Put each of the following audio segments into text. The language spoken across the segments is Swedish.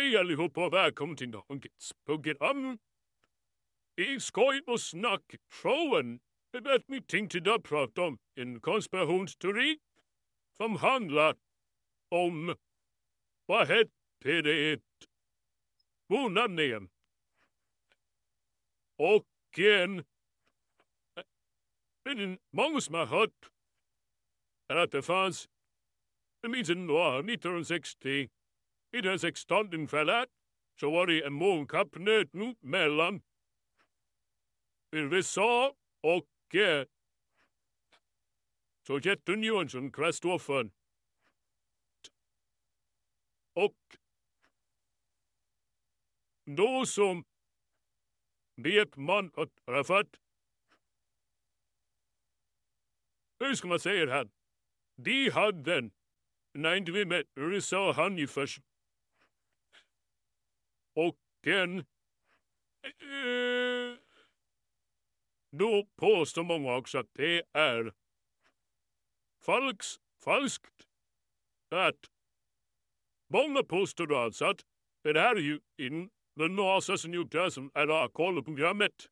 Hej allihopa och välkommen till dagens program. I skoj och snack-showen. Är vi tänkte idag prata om. En konspirationsteori som handlar om vad hette det? Månaden och eh, en men många som har hört att det fanns en liten 1960 i den 16 fallat, så var det en månkappnöten mellan USA och eh, Sovjetunionen, Kristoffer. Och då som vet man att Rafat, hur ska man säga det här? De hade, när vi med USA han ju och en... Eh, då påstår många också att det är falskt, falskt att många påstår alltså att det här är ju in the NASA som gjort det som är Apollo-programmet.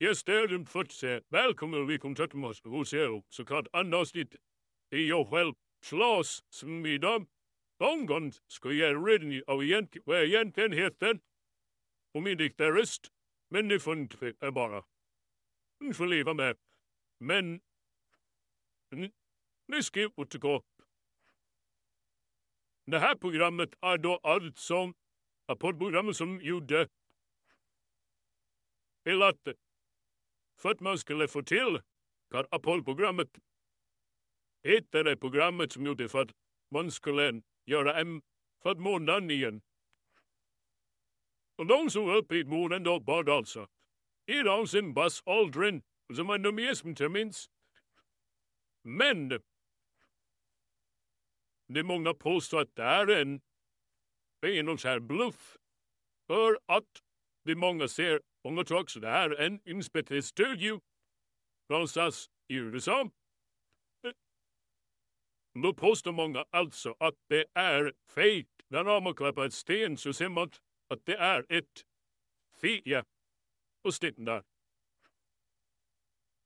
Gäster fått se välkommen och välkommen kontaktar oss. Hos er såklart annars andavsnitt i jag själv slåss som idag någon gång ska jag redan av egent, vad egentligen heter och min röst. Men ni får inte bara. Ni får leva med. Men ni ska återgå. Det här programmet är då alltså poddprogrammet som gjorde till att för att man skulle få till Apollo-programmet heter det programmet som gjorde för att man skulle göra en för månaden igen. Och de som var uppe i månen då bad alltså. Idag sin Buzz Aldrin, som en nummer som inte minns. Men det många påstår att det är en det är någon så här bluff. För att det många ser, många tror också det är en inspelad studio någonstans i USA. Då påstår många alltså att det är fejk. När man klappar ett sten så ser man att det är ett fia Och stenen där.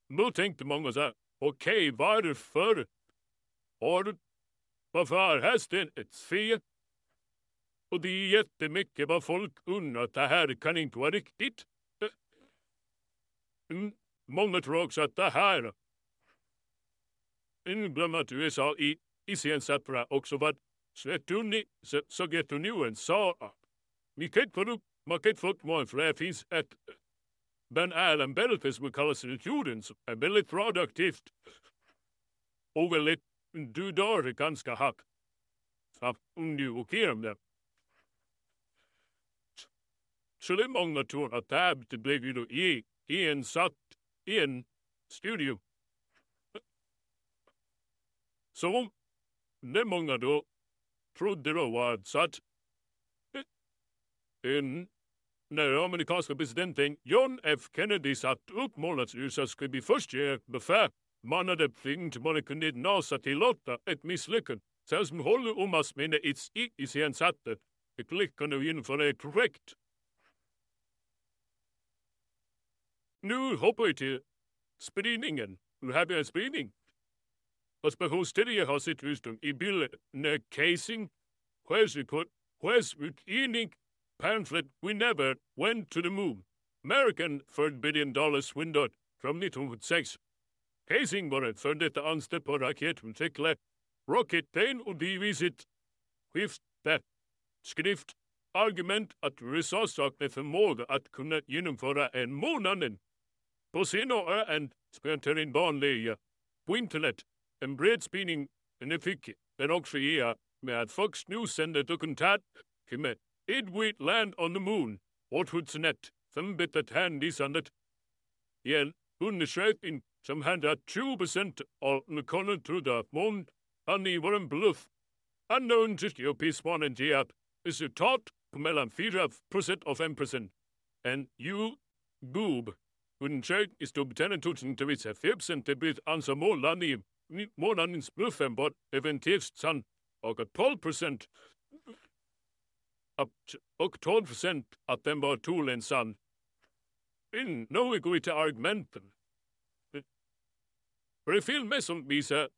Då tänkte många så här, okej, okay, varför har varför har hästen ett fe? Och det är jättemycket vad folk undrar det här kan inte vara riktigt. Eh, mm, många tror också att det här glöm att USA i iscensatte också vad Sovjetunionen sa. Vi kan inte få man kan inte få upp för det finns ett Ben Allen bälte som kallas jorden som är väldigt radioaktivt och väldigt du dör ganska hack. Om du åker om det. Så det är många tror att det här blev ju i, i en satt i en studio så det många då trodde då var så att eh, en, när amerikanska presidenten John F Kennedy satt upp målet att USA skulle bli först ge befäl manade inte bara kunde NASA tillåta ett misslyckande. sen som håller om oss med i iscensatte ett lyckande och genomföra ett projekt. Nu hoppar vi till spridningen. Nu har vi en spridning. Ospehosteriet har sitt ursprung i casing, sjösrekord, sjösutgivning, pamphlet We Never Went to the Moon, American Third Billion Dollars Window från 1976. Casing var ett för detta anställd på raketmotorcyklar, Rocket och divisit skifte skrift argument at att USA saknar förmåga att kunna genomföra en månaden. På senare än spänter vanliga på internet en bred spridning nu fick den också ge med att Fox News sände dokumentär med Did we land on the moon? Årtusendet er som betett hänvisandet i en undersökning som att 20 procent av lokalerna trodde att månen var en bluff. Andra undersökningar pissmannen ger att resultat mellan 4 procent och 5 procent. En U-boob undersökning i Storbritannien 2004 procent det blev anser månlandning månadens er. bluffen bort eventuellt sann och att 12 procent och 12 procent att den var tolen sann. In no går till. För i filmer som visar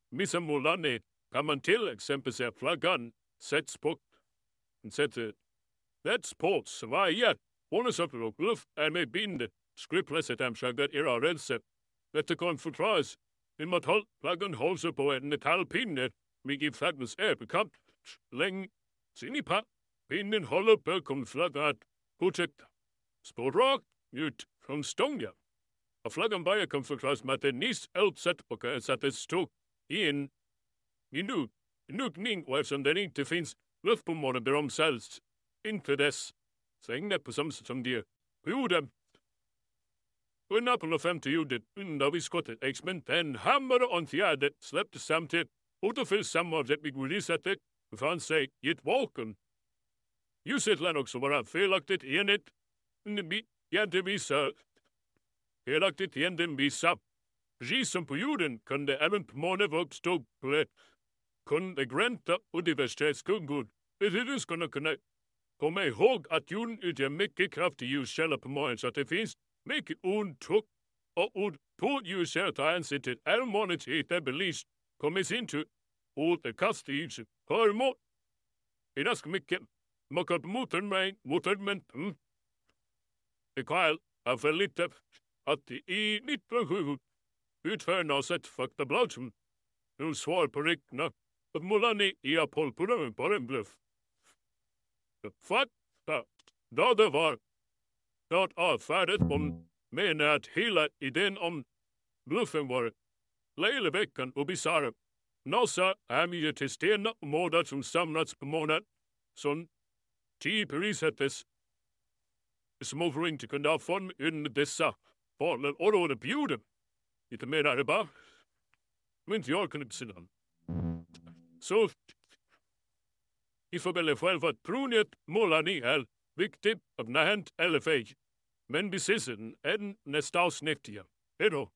kan man till exempel se flaggan sätts på sätter eh, That's sports varje bonusupplog luft er är med bind skriptläset amshagat era rälse. Detta kan förklaras genom att flaggan på en metallpinne vilket flaggans är bekant. Läng sin i pa pinnen håller bakom flaggan att fortsätta. Spår rakt ut från stången. Och flaggan börjar kan förklaras med att den nyss utsatt och ersattes stå i en minut, och eftersom den inte finns luftpulmoner säljs inte dess svängde på samma sätt som de gjorde. Under 1850 gjorde undervisskottet experimenten hammare och en fjärde släpptes samtidigt återföll samma av det bevissättet befann sig i ett vakuum. Ljuset lär också vara felaktigt enligt visa felaktigt egentligen visa. Precis som på jorden kunde även på månen uppstå kunde gränta och diversitetskunskap. Det skulle kunna komma ihåg att jorden utgör mycket kraftig ljuskälla på månen så att det finns mycket ondtryck och ord på ljuset tar hänsyn till är månens yta belyst kommer sin tur återkasta ljuset föremål. I dag ska mycket. Man kan motorn med motorn mm. Mikael har för lite att i 1907 sätt har sett faktablad som nu svar på ryktena att ner i Apollo bara en bluff. Fakta, då det var klart avfärdat om menar att hela idén om bluffen var löjeväckande och bisarr. NASA är till stenar och mårdar som samlats på månen som typ tio prissättes som offer inte kunde ha form under dessa farliga områden på jorden. Inte mer är det bara. Men inte jag kunde se den. Så får välja själv att pruniet målar ni är viktigt av närhand eller fej. Men besissen är nästa avsnitt. Hej då.